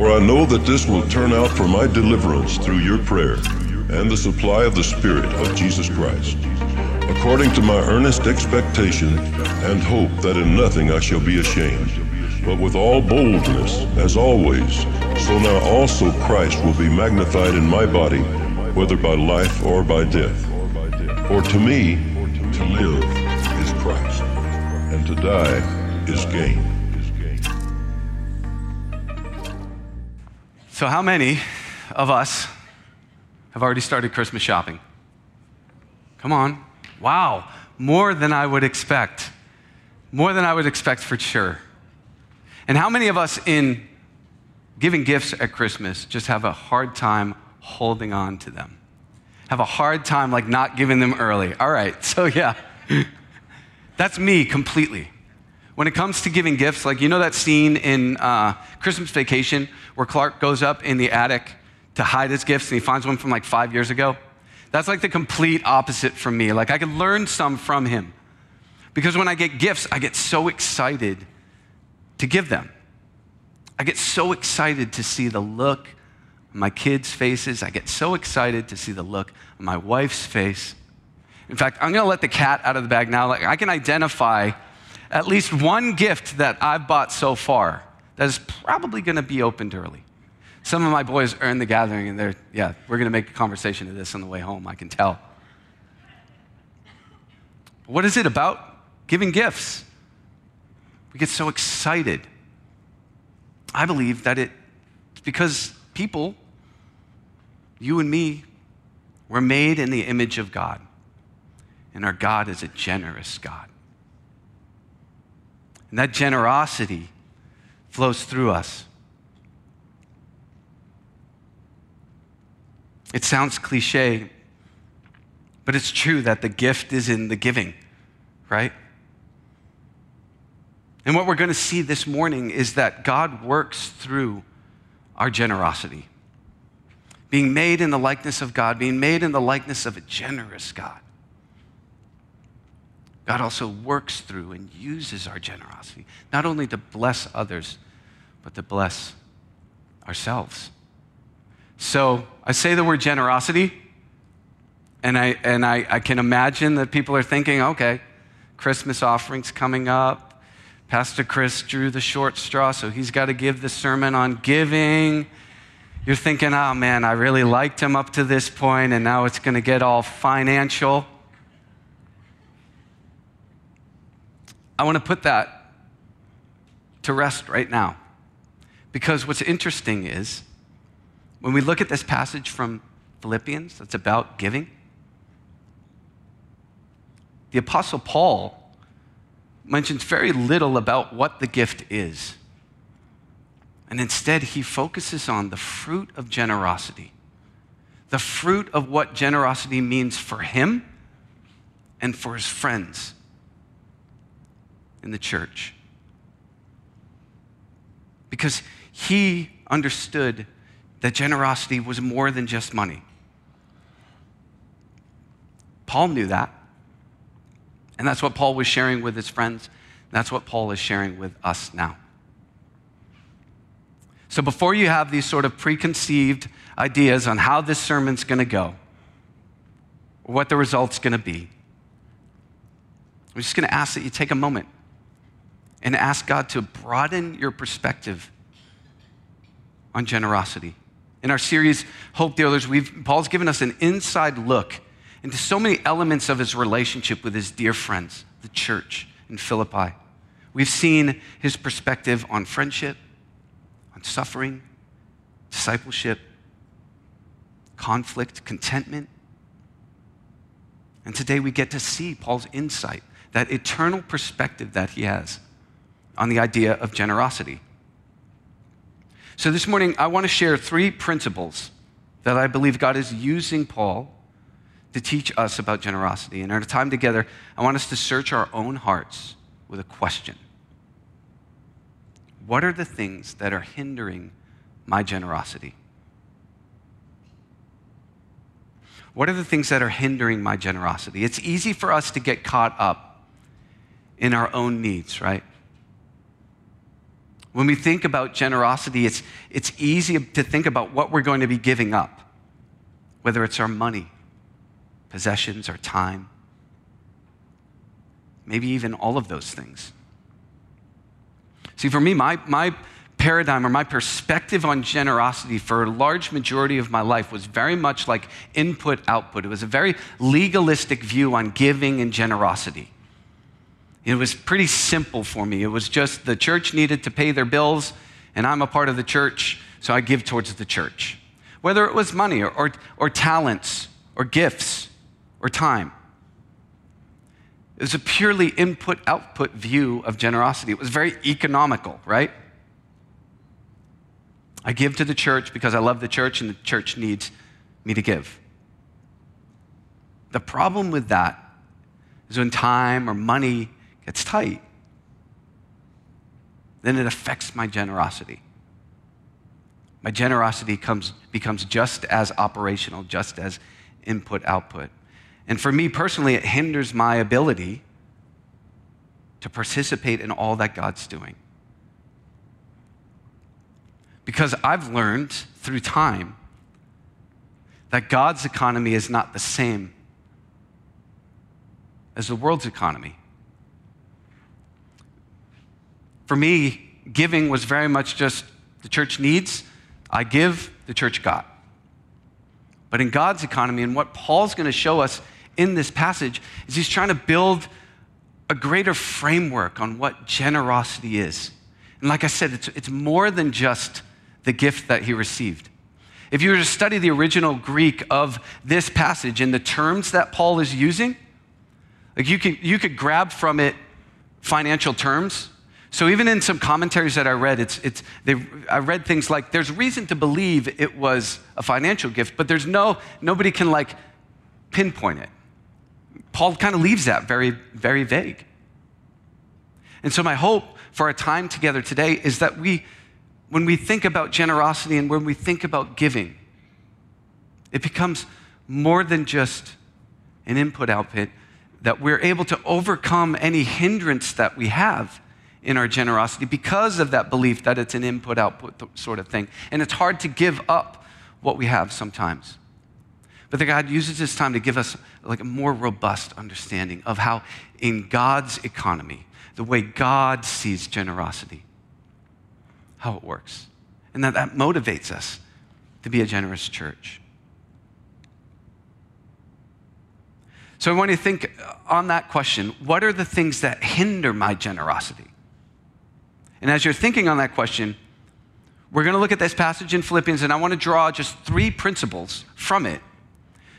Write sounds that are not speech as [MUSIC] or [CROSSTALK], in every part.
For I know that this will turn out for my deliverance through your prayer and the supply of the Spirit of Jesus Christ, according to my earnest expectation and hope that in nothing I shall be ashamed, but with all boldness, as always, so now also Christ will be magnified in my body, whether by life or by death. For to me, to live is Christ, and to die is gain. So, how many of us have already started Christmas shopping? Come on. Wow. More than I would expect. More than I would expect for sure. And how many of us in giving gifts at Christmas just have a hard time holding on to them? Have a hard time like not giving them early. All right. [LAUGHS] So, yeah. That's me completely. When it comes to giving gifts, like you know that scene in uh, Christmas Vacation where Clark goes up in the attic to hide his gifts and he finds one from like five years ago? That's like the complete opposite from me. Like I could learn some from him. Because when I get gifts, I get so excited to give them. I get so excited to see the look on my kids' faces. I get so excited to see the look on my wife's face. In fact, I'm going to let the cat out of the bag now. Like I can identify at least one gift that I've bought so far that is probably going to be opened early. Some of my boys are in the gathering and they're, yeah, we're going to make a conversation of this on the way home, I can tell. What is it about giving gifts? We get so excited. I believe that it's because people, you and me, were made in the image of God. And our God is a generous God. And that generosity flows through us. It sounds cliche, but it's true that the gift is in the giving, right? And what we're going to see this morning is that God works through our generosity. Being made in the likeness of God, being made in the likeness of a generous God. God also works through and uses our generosity, not only to bless others, but to bless ourselves. So I say the word generosity, and I, and I, I can imagine that people are thinking, okay, Christmas offerings coming up. Pastor Chris drew the short straw, so he's got to give the sermon on giving. You're thinking, oh man, I really liked him up to this point, and now it's going to get all financial. I want to put that to rest right now. Because what's interesting is when we look at this passage from Philippians that's about giving, the Apostle Paul mentions very little about what the gift is. And instead, he focuses on the fruit of generosity, the fruit of what generosity means for him and for his friends in the church. Because he understood that generosity was more than just money. Paul knew that. And that's what Paul was sharing with his friends. That's what Paul is sharing with us now. So before you have these sort of preconceived ideas on how this sermon's going to go, or what the result's going to be, I'm just going to ask that you take a moment and ask God to broaden your perspective on generosity. In our series, Hope Dealers, we've, Paul's given us an inside look into so many elements of his relationship with his dear friends, the church in Philippi. We've seen his perspective on friendship, on suffering, discipleship, conflict, contentment. And today we get to see Paul's insight, that eternal perspective that he has on the idea of generosity. So this morning, I want to share three principles that I believe God is using Paul to teach us about generosity. And in our time together, I want us to search our own hearts with a question What are the things that are hindering my generosity? What are the things that are hindering my generosity? It's easy for us to get caught up in our own needs, right? When we think about generosity, it's, it's easy to think about what we're going to be giving up, whether it's our money, possessions, our time, maybe even all of those things. See, for me, my, my paradigm or my perspective on generosity for a large majority of my life was very much like input output. It was a very legalistic view on giving and generosity. It was pretty simple for me. It was just the church needed to pay their bills, and I'm a part of the church, so I give towards the church. Whether it was money or, or, or talents or gifts or time. It was a purely input output view of generosity. It was very economical, right? I give to the church because I love the church and the church needs me to give. The problem with that is when time or money gets tight, then it affects my generosity. My generosity comes, becomes just as operational, just as input output. And for me personally, it hinders my ability to participate in all that God's doing. Because I've learned through time that God's economy is not the same as the world's economy. For me, giving was very much just the church needs, I give, the church got. But in God's economy, and what Paul's going to show us in this passage, is he's trying to build a greater framework on what generosity is. And like I said, it's, it's more than just the gift that he received. If you were to study the original Greek of this passage and the terms that Paul is using, like you could, you could grab from it financial terms. So even in some commentaries that I read, it's, it's, I read things like there's reason to believe it was a financial gift, but there's no, nobody can like pinpoint it. Paul kind of leaves that very, very vague. And so my hope for our time together today is that we when we think about generosity and when we think about giving, it becomes more than just an input output, that we're able to overcome any hindrance that we have in our generosity because of that belief that it's an input output sort of thing. And it's hard to give up what we have sometimes. But that God uses this time to give us like a more robust understanding of how in God's economy, the way God sees generosity, how it works. And that, that motivates us to be a generous church. So I want you to think on that question what are the things that hinder my generosity? And as you're thinking on that question, we're going to look at this passage in Philippians, and I want to draw just three principles from it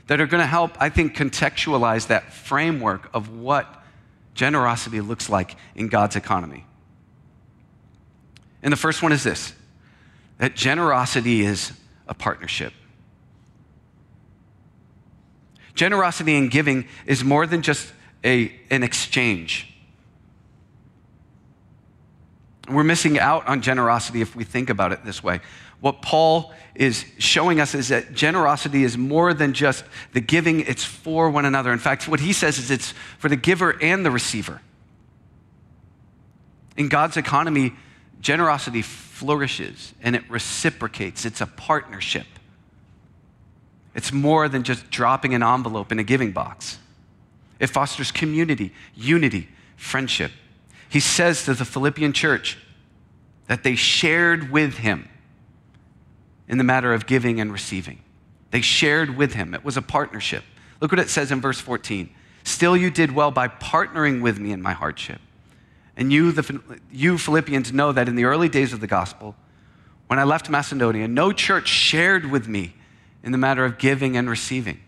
that are going to help, I think, contextualize that framework of what generosity looks like in God's economy. And the first one is this that generosity is a partnership. Generosity and giving is more than just a, an exchange. We're missing out on generosity if we think about it this way. What Paul is showing us is that generosity is more than just the giving, it's for one another. In fact, what he says is it's for the giver and the receiver. In God's economy, generosity flourishes and it reciprocates, it's a partnership. It's more than just dropping an envelope in a giving box. It fosters community, unity, friendship. He says to the Philippian church that they shared with him in the matter of giving and receiving. They shared with him. It was a partnership. Look what it says in verse 14. Still, you did well by partnering with me in my hardship. And you, the, you Philippians, know that in the early days of the gospel, when I left Macedonia, no church shared with me in the matter of giving and receiving.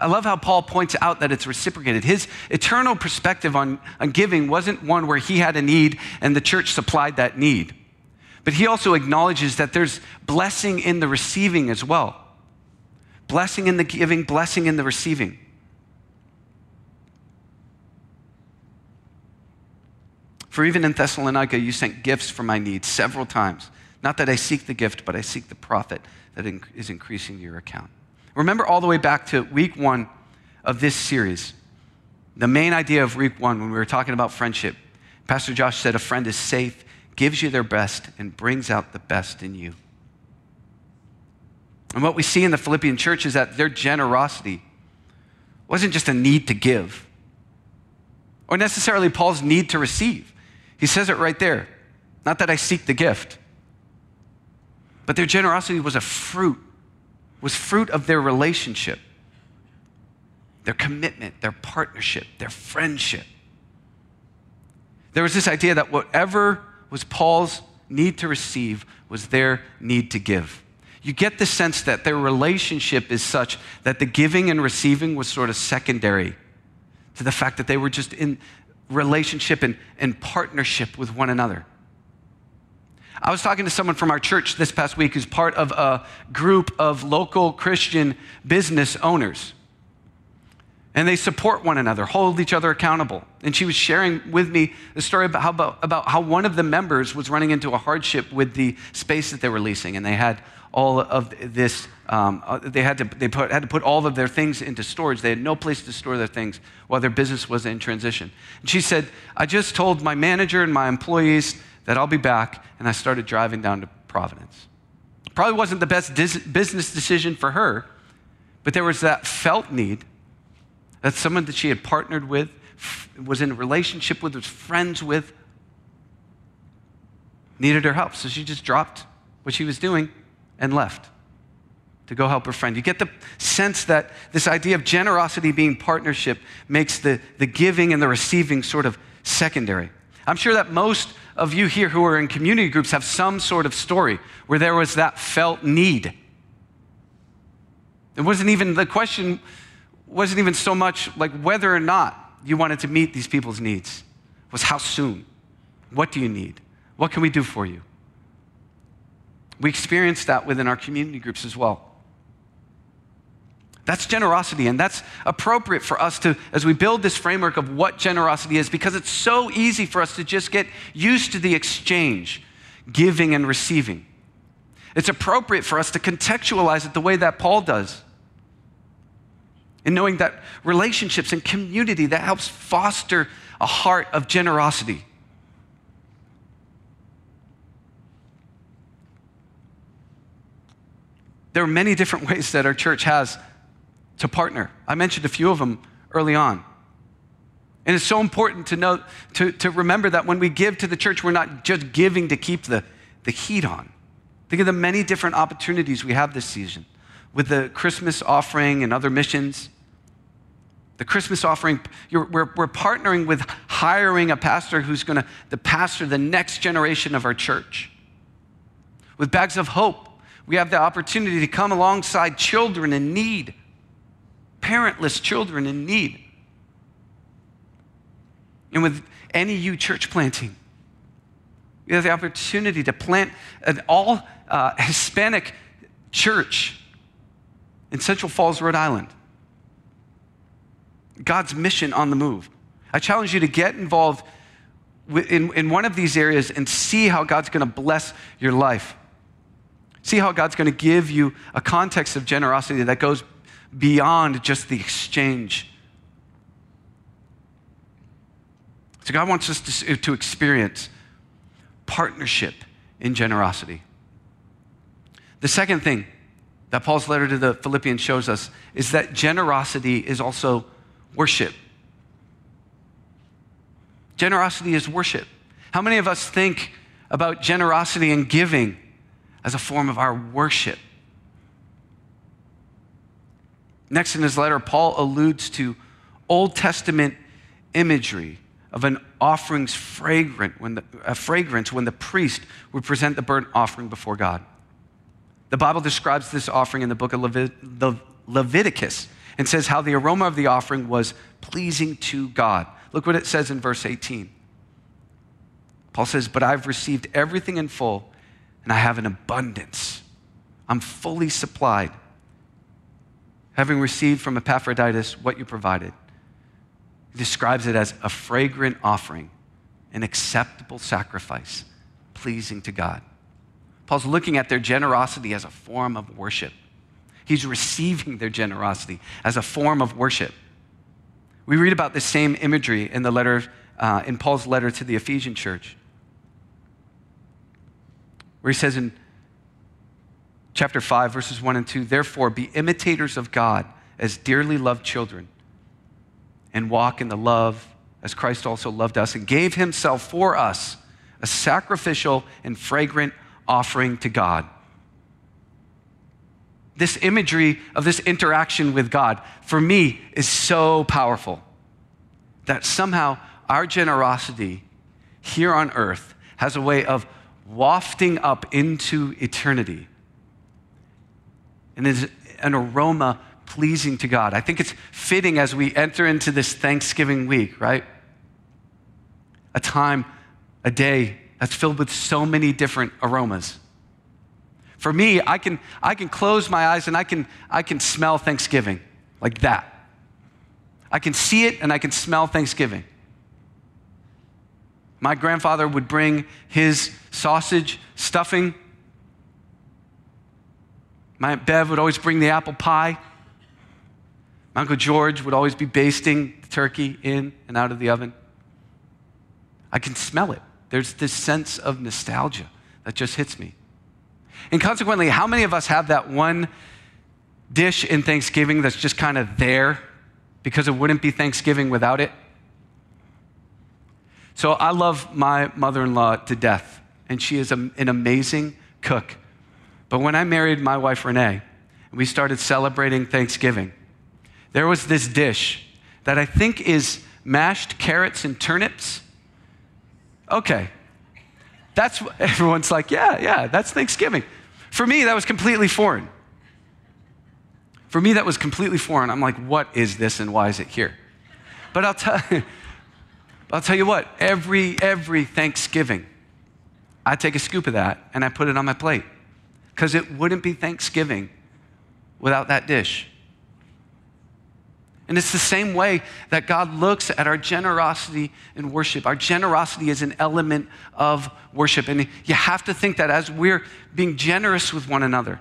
I love how Paul points out that it's reciprocated. His eternal perspective on, on giving wasn't one where he had a need and the church supplied that need. But he also acknowledges that there's blessing in the receiving as well. Blessing in the giving, blessing in the receiving. For even in Thessalonica, you sent gifts for my needs several times. Not that I seek the gift, but I seek the profit that is increasing your account. Remember all the way back to week one of this series. The main idea of week one, when we were talking about friendship, Pastor Josh said a friend is safe, gives you their best, and brings out the best in you. And what we see in the Philippian church is that their generosity wasn't just a need to give, or necessarily Paul's need to receive. He says it right there. Not that I seek the gift, but their generosity was a fruit, was fruit of their relationship, their commitment, their partnership, their friendship. There was this idea that whatever was Paul's need to receive was their need to give. You get the sense that their relationship is such that the giving and receiving was sort of secondary to the fact that they were just in relationship and, and partnership with one another. I was talking to someone from our church this past week who's part of a group of local Christian business owners and they support one another, hold each other accountable. And she was sharing with me the story about how, about, about how one of the members was running into a hardship with the space that they were leasing, and they had all of this. Um, uh, they had to they put, had to put all of their things into storage. They had no place to store their things while their business was in transition. And she said, "I just told my manager and my employees that I'll be back, and I started driving down to Providence. Probably wasn't the best dis- business decision for her, but there was that felt need." that someone that she had partnered with, was in a relationship with, was friends with, needed her help. So she just dropped what she was doing and left to go help her friend. You get the sense that this idea of generosity being partnership makes the, the giving and the receiving sort of secondary. I'm sure that most of you here who are in community groups have some sort of story where there was that felt need. It wasn't even the question wasn't even so much like whether or not you wanted to meet these people's needs, it was how soon. What do you need? What can we do for you? We experienced that within our community groups as well. That's generosity, and that's appropriate for us to, as we build this framework of what generosity is, because it's so easy for us to just get used to the exchange, giving and receiving. It's appropriate for us to contextualize it the way that Paul does and knowing that relationships and community that helps foster a heart of generosity. There are many different [LAUGHS] ways that our church has to partner. I mentioned a few of them early on. And it's so important to know, to, to remember that when we give to the church, we're not just giving to keep the, the heat on. Think of the many different opportunities we have this season with the Christmas offering and other missions. The Christmas offering, we're, we're partnering with hiring a pastor who's going to the pastor the next generation of our church. With Bags of Hope, we have the opportunity to come alongside children in need, parentless children in need. And with NEU church planting, we have the opportunity to plant an all uh, [LAUGHS] Hispanic church in Central Falls, Rhode Island. God's mission on the move. I challenge you to get involved in, in one of these areas and see how God's going to bless your life. See how God's going to give you a context of generosity that goes beyond just the exchange. So, God wants us to, to experience partnership in generosity. The second thing that Paul's letter to the Philippians shows us is that generosity is also worship. Generosity is worship. How many of us think about generosity and giving as a form of our worship? Next in his letter, Paul alludes to Old Testament imagery of an offering's fragrant when the, a fragrance when the priest would present the burnt offering before God. The Bible describes this offering in the book of Levit- Leviticus and says how the aroma of the offering was pleasing to God. Look what it says in verse 18. Paul says, But I've received everything in full, and I have an abundance. I'm fully supplied, having received from Epaphroditus what you provided. He describes it as a fragrant offering, an acceptable sacrifice, pleasing to God. Paul's looking at their generosity as a form of worship. He's receiving their generosity as a form of worship. We read about the same imagery in the letter, uh, in Paul's letter to the Ephesian church. where he says in chapter 5, verses 1 and 2 Therefore, be imitators of God as dearly loved children, and walk in the love as Christ also loved us and gave himself for us, a sacrificial and fragrant offering to God. This imagery of this interaction with God, for me, is so powerful that somehow our generosity here on earth has a way of wafting up into eternity and is an aroma pleasing to God. I think it's fitting as we enter into this Thanksgiving week, right? A time, a day that's filled with so many different aromas. For me, I can, I can close my eyes and I can, I can smell Thanksgiving like that. I can see it and I can smell Thanksgiving. My grandfather would bring his sausage stuffing. My Aunt Bev would always bring the apple pie. My Uncle George would always be basting the turkey in and out of the oven. I can smell it. There's this sense of nostalgia that just hits me. And consequently, how many of us have that one dish in Thanksgiving that's just kind of there because it wouldn't be Thanksgiving without it? So I love my mother in law to death, and she is an amazing cook. But when I married my wife, Renee, we started celebrating Thanksgiving, there was this dish that I think is mashed carrots and turnips. Okay. That's [LAUGHS] everyone's like, yeah, yeah, that's Thanksgiving. For me, that was completely foreign. For me, that was completely foreign. I'm like, what is this and why is it here? But I'll tell [LAUGHS] I'll tell you what, every, every Thanksgiving, I take a scoop of that and I put it on my plate because it wouldn't be Thanksgiving without that dish. And it's the same way that God looks at our generosity in worship. Our generosity is an element of worship. And you have to think that as we're being generous with one another,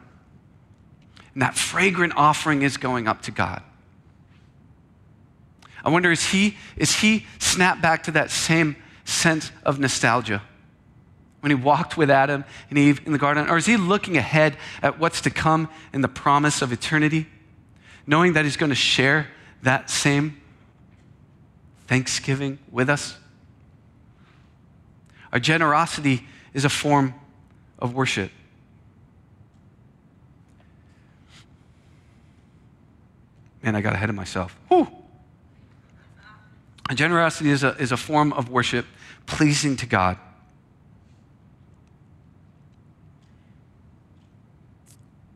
and that fragrant offering is going up to God. I wonder, is he, is he snapped back to that same sense of nostalgia when he walked with Adam and Eve in the garden? Or is he looking ahead at what's to come in the promise of eternity, knowing that he's going to share that same thanksgiving with us? Our generosity is a form of worship. Man, I got ahead of myself. Whew. Generosity is a, is a form of worship pleasing to God.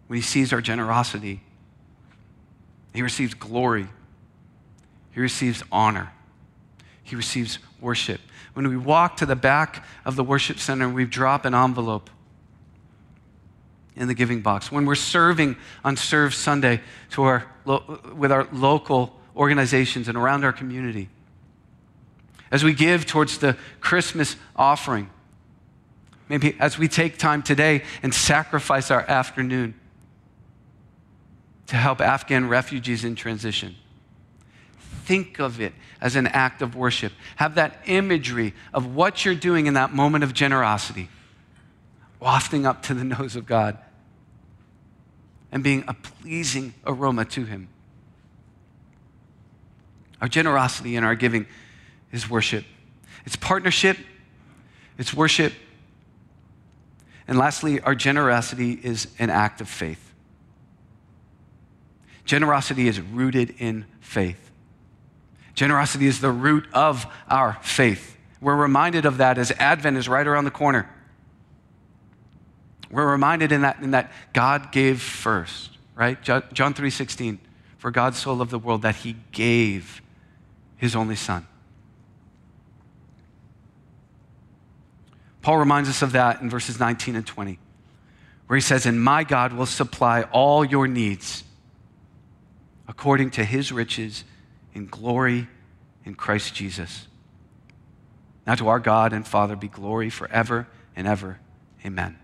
When He sees our generosity, He receives glory, He receives honor, He receives worship. When we walk to the back of the worship center, we drop an envelope in the giving box. When we're serving on Serve Sunday to our, with our local organizations and around our community, as we give towards the Christmas offering, maybe as we take time today and sacrifice our afternoon to help Afghan refugees in transition. Think of it as an act of worship. Have that imagery of what you're doing in that moment of generosity, wafting up to the [LAUGHS] nose of God and being a pleasing aroma to Him. Our generosity and our giving is worship. It's partnership, it's worship. And lastly, our generosity is an act of faith. Generosity is rooted in faith. Generosity is the root of our faith. We're reminded of that as Advent is right around the corner. We're reminded in that, in that God gave first, right? John 3:16, for God so loved the world that he gave his only son. Paul reminds us of that in verses 19 and 20, where he says, And my God will supply all your needs according to his riches in glory in Christ Jesus. Now to our God and Father be glory forever and ever. Amen.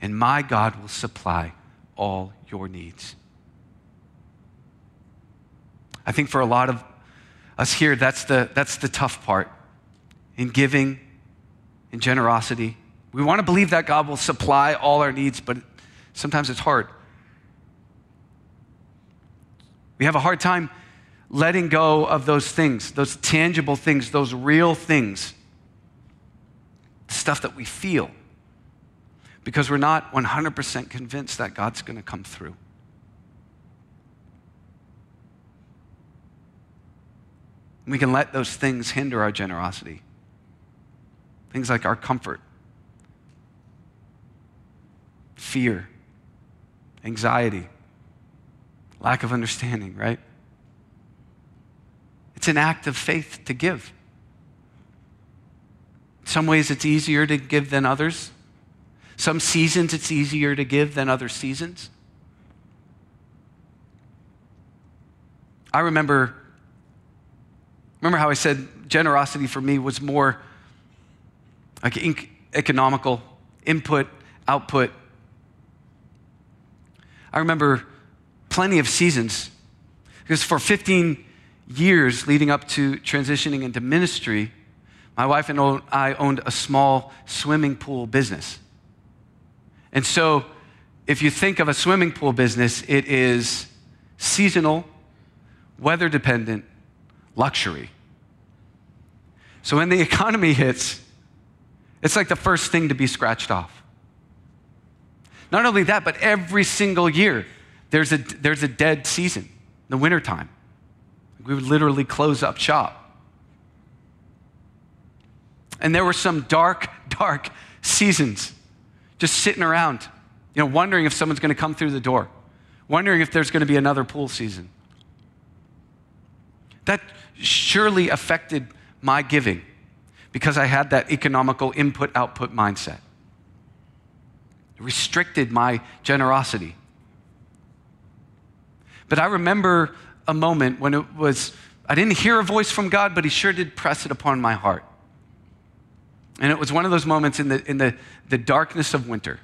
And my God will supply all your needs. I think for a lot of us here, that's the, that's the tough part in giving in generosity, We want to believe that God will supply all our needs, but sometimes it's hard. We have a hard time letting go of those things, those tangible things, those real things, the stuff that we feel, because we're not 100% convinced that God's going to come through. We can let those things hinder our generosity. Things like our comfort, fear, anxiety, lack of understanding, right? It's an act of faith to give. Some ways, it's easier to give than others. Some seasons, it's easier to give than other seasons. I remember, remember how I said generosity for me was more like economical, input, output. I remember plenty of seasons because for 15 years leading up to transitioning into ministry, my wife and I owned a small swimming pool business. And so, if you think of a swimming pool business, it is seasonal, weather dependent, luxury. So, when the [LAUGHS] economy hits, it's like the first thing to be scratched off. Not only that, but every single year, there's a, there's a dead season, the wintertime. We would literally close up shop. And there were some dark, [LAUGHS] dark seasons just sitting around, you know, wondering if someone's going to come through the door, wondering if there's going to be another pool season. That surely affected my giving because I had that economical input output mindset. It restricted my generosity. But I remember a moment when it was, I didn't hear a voice from God, but He sure did press it upon my heart. And it was one of those moments in the, in the, the darkness of winter.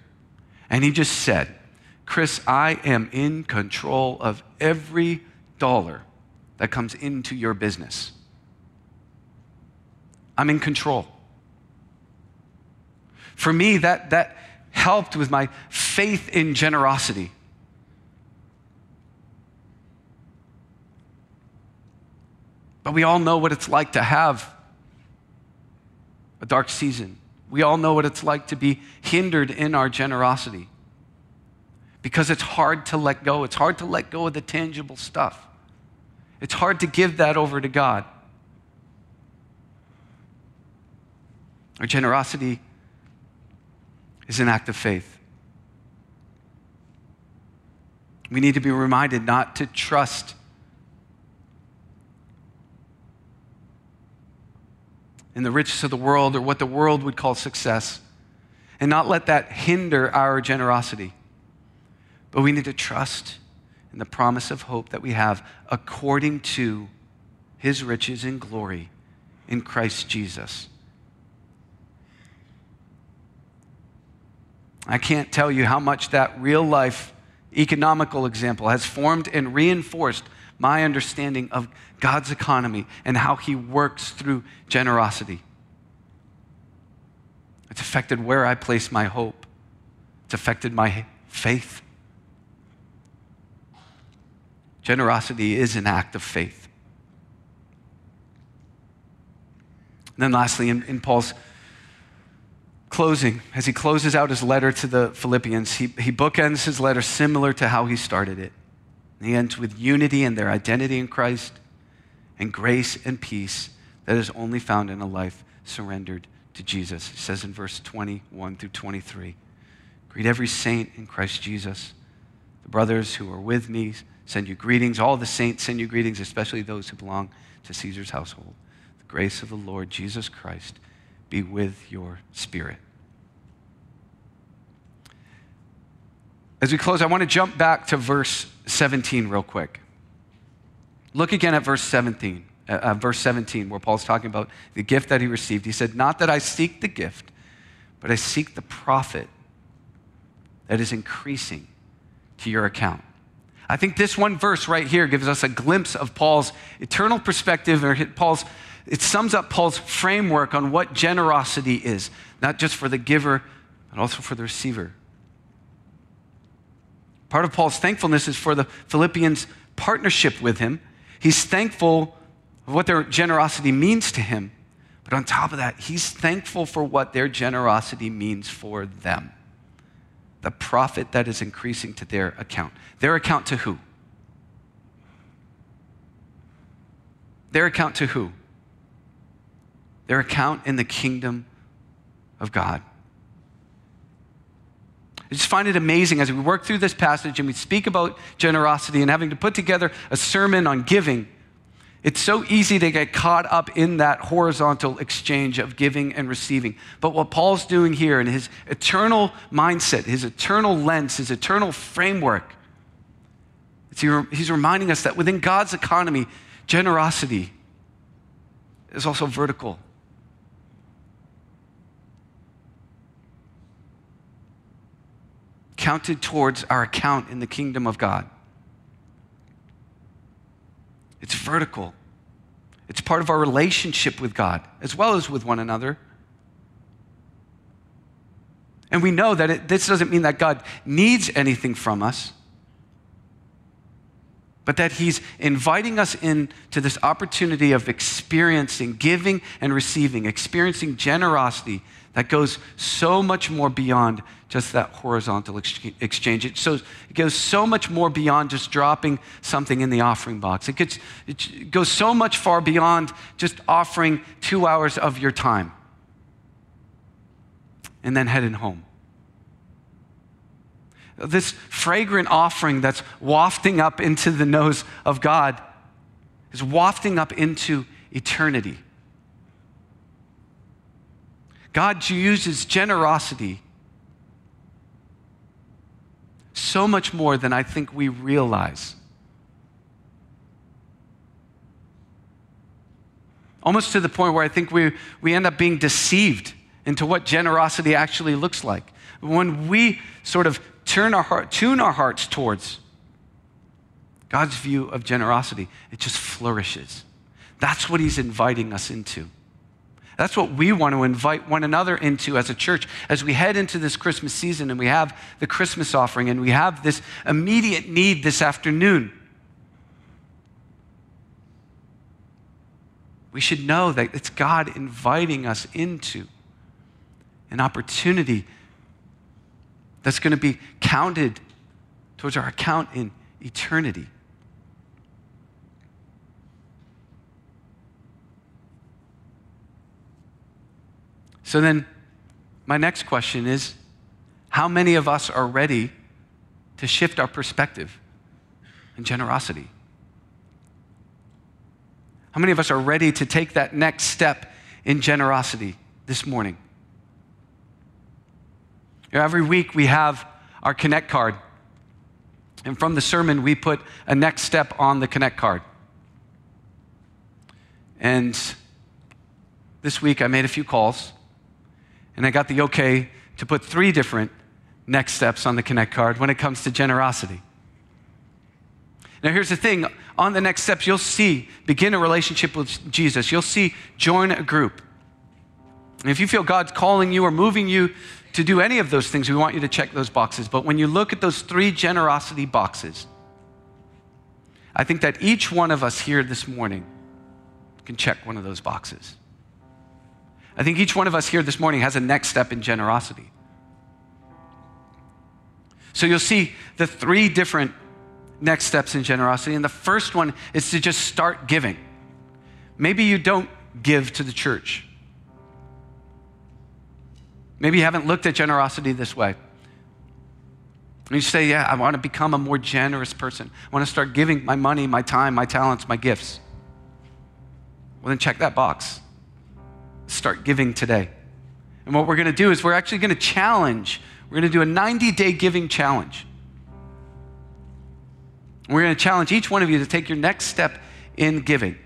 And He just said, Chris, I am in control of every dollar that comes into your business. I'm in control. For me, that, that helped with my faith in generosity. But we all know what it's like to have a dark season. We all know what it's like to be hindered in our generosity because it's hard to let go. It's hard to let go of the tangible stuff. It's hard to give that over to God. Our generosity is an act of faith. We need to be reminded not to trust in the riches of the world or what the world would call success, and not let that hinder our generosity. But we need to trust in the promise of hope that we have according to his riches and glory in Christ Jesus. I can't tell you how much that real life economical example has formed and reinforced my understanding of God's economy and how He works through generosity. It's affected where I place my hope, it's affected my faith. Generosity is an act of faith. And then, lastly, in, in Paul's closing, as he closes out his letter to the Philippians, he, he bookends his letter similar to how he started it. He ends with unity in their identity in Christ and grace and peace that is only found in a life surrendered to Jesus. He says in verse 21 through 23 Greet every saint in Christ Jesus. The brothers who are with me send you greetings. All the saints send you greetings, especially those who belong to Caesar's household. The grace of the Lord Jesus Christ be with your spirit. As we close, I want to jump back to verse 17 real quick. Look again at verse 17, uh, uh, verse 17, where Paul's talking about the gift that he received. He said, Not that I seek the gift, but I seek the profit that is increasing to your account. I think this one verse right here gives us a glimpse of Paul's eternal perspective, or Paul's, it sums up Paul's framework on what generosity is, not just for the giver, but also for the receiver. Part of Paul's thankfulness is for the Philippians' partnership with him. He's thankful of what their generosity means to him. But on top of that, he's thankful for what their generosity means for them. The profit that is increasing to their account. Their account to who? Their account to who? Their account in the kingdom of God. I just find it amazing as we work through this passage and we speak about generosity and having to put together a sermon on giving. It's so easy to get caught up in that horizontal exchange of giving and receiving. But what Paul's doing here in his eternal mindset, his eternal lens, his eternal framework, he's reminding us that within God's economy, generosity is also vertical. Counted towards our account in the kingdom of God. It's vertical. It's part of our relationship with God as well as with one another. And we know that it, this doesn't mean that God needs anything from us, but that He's inviting us into this opportunity of experiencing giving and receiving, experiencing generosity that goes so much more beyond just that horizontal exchange. It, so, it goes so much more beyond just dropping something in the offering box. It, gets, it goes so much far beyond just offering two hours of your time and then heading home. This fragrant offering that's wafting up into the nose of God is wafting up into eternity. God uses generosity so much more than I think we realize. Almost to the point where I think we, we end up being deceived into what generosity actually looks like. When we sort of turn our heart, tune our hearts towards God's view of generosity, it just flourishes. That's what He's inviting us into. That's what we want to invite one another into as a church as we head into this Christmas season and we have the Christmas offering and we have this immediate need this afternoon. We should know that it's God inviting us into an opportunity that's going to be counted towards our account in eternity. So then, my next question is how many of us are ready to shift our perspective and generosity? How many of us are ready to take that next step in generosity this morning? Every week we have our Connect card. And from the sermon, we put a next step on the Connect card. And this week I made a few calls and I got the okay to put three different next steps on the Connect card when it comes to generosity. Now, here's the thing on the next steps, you'll see begin a relationship with Jesus, you'll see join a group. And if you feel God's calling you or moving you to do any of those things, we want you to check those boxes. But when you look at those three generosity boxes, I think that each one of us here this morning can check one of those boxes. I think each one of us here this morning has a next step in generosity. So you'll see the three different next steps in generosity. And the first one is to just start giving. Maybe you don't give to the church. Maybe you haven't looked at generosity this way. And you say, Yeah, I want to become a more generous person. I want to start giving my money, my time, my talents, my gifts. Well, then check that box start giving today. And what we're going to do is we're actually going to challenge, we're going to do a 90 day giving challenge. We're going to challenge each one of you to take your next step in giving.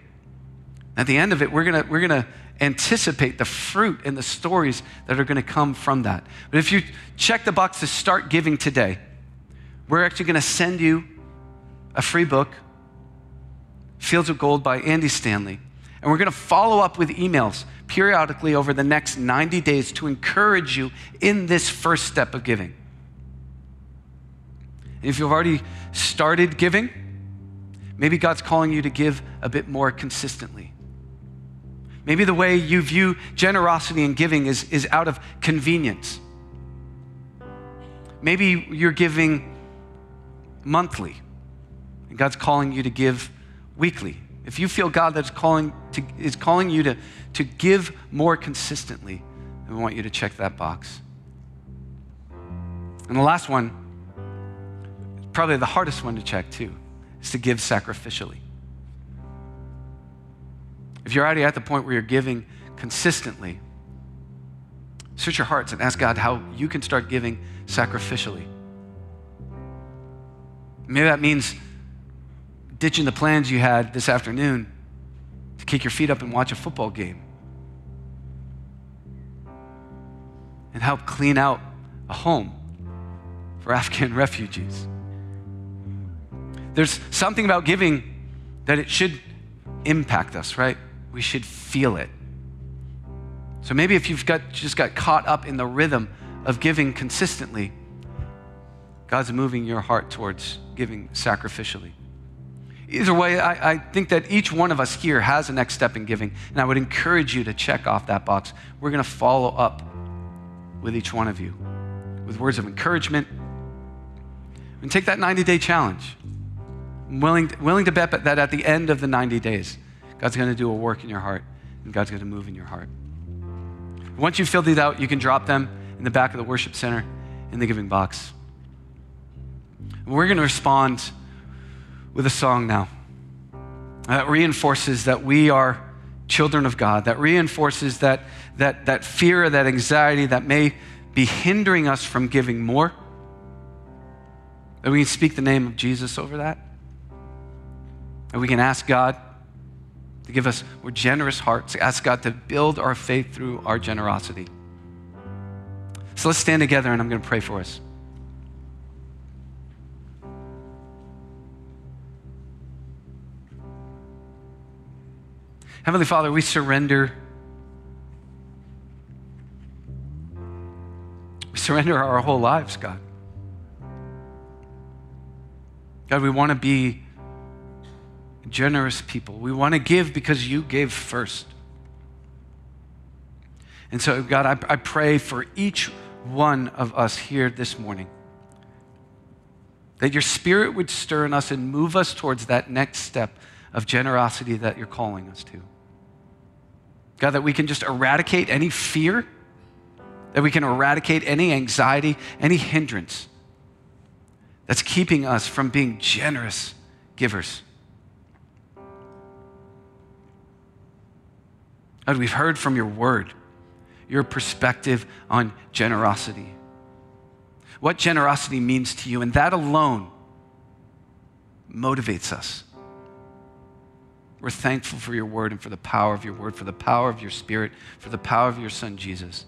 At the end of it, we're going to, we're going to anticipate the fruit and the stories that are going to come from that. But if you check the box to start giving today, we're actually going to send you a free book, Fields of Gold by Andy Stanley. And we're going to follow up with emails periodically over the next 90 days to encourage you in this first step of giving. And if you've already started giving, maybe God's calling you to give a bit more consistently. Maybe the way you view generosity and giving is, is out of convenience. Maybe you're giving monthly, and God's calling you to give weekly. If you feel God that's calling to, is calling you to, to give more consistently, then we want you to check that box. And the last one, probably the hardest one to check too, is to give sacrificially. If you're already at the point where you're giving consistently, search your hearts and ask God how you can start giving sacrificially. Maybe that means ditching the plans you had this afternoon to kick your feet up and watch a football game and help clean out a home for Afghan [LAUGHS] refugees. There's something about giving that it should impact us, right? We should feel it. So maybe if you've got, just got caught up in the rhythm of giving consistently, God's moving your heart towards giving sacrificially. Either way, I, I, think that each one of us here has a next step in giving, and I would encourage you to check off that box. We're going to follow up with each one of you with words of encouragement. And take that 90 day challenge. I'm willing, willing to bet that at the end of the 90 days, God's going to do a work in your heart, and God's going to move in your heart. Once you fill these out, you can drop them in the back of the worship center in the giving box. We're going to respond with a song now uh, that reinforces that we are children of God, that reinforces that, that, that fear, that anxiety that may be hindering us from giving more. That we can speak the name of Jesus over that. That we can ask God to give us more generous hearts, ask God to build our faith through our generosity. So let's stand together and I'm going to pray for us. Heavenly Father, we surrender. We surrender our whole lives, God. God, we want to be generous people. We want to give because you gave first. And so, God, I, I pray for each one of us here this morning that your spirit would stir in us and move us towards that next step of generosity that you're calling us to. God, that we can just eradicate any fear, that we can eradicate any anxiety, any hindrance that's keeping us from being generous givers. God, we've heard from your word, your perspective on generosity, what generosity means to you, and that alone motivates us we're thankful for your word and for the power of your word, for the power of your spirit, for the power of your son, Jesus.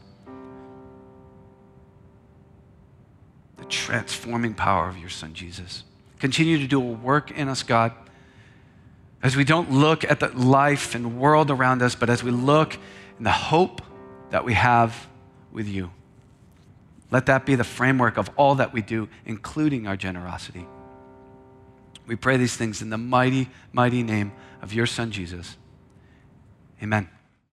The transforming power of your son, Jesus. Continue to do a work in us, God, as we don't look at the life and world around us, but as we look in the hope that we have with you. Let that be the framework of all that we do, including our generosity. We pray these things in the mighty, mighty name of your Son, Jesus. Amen.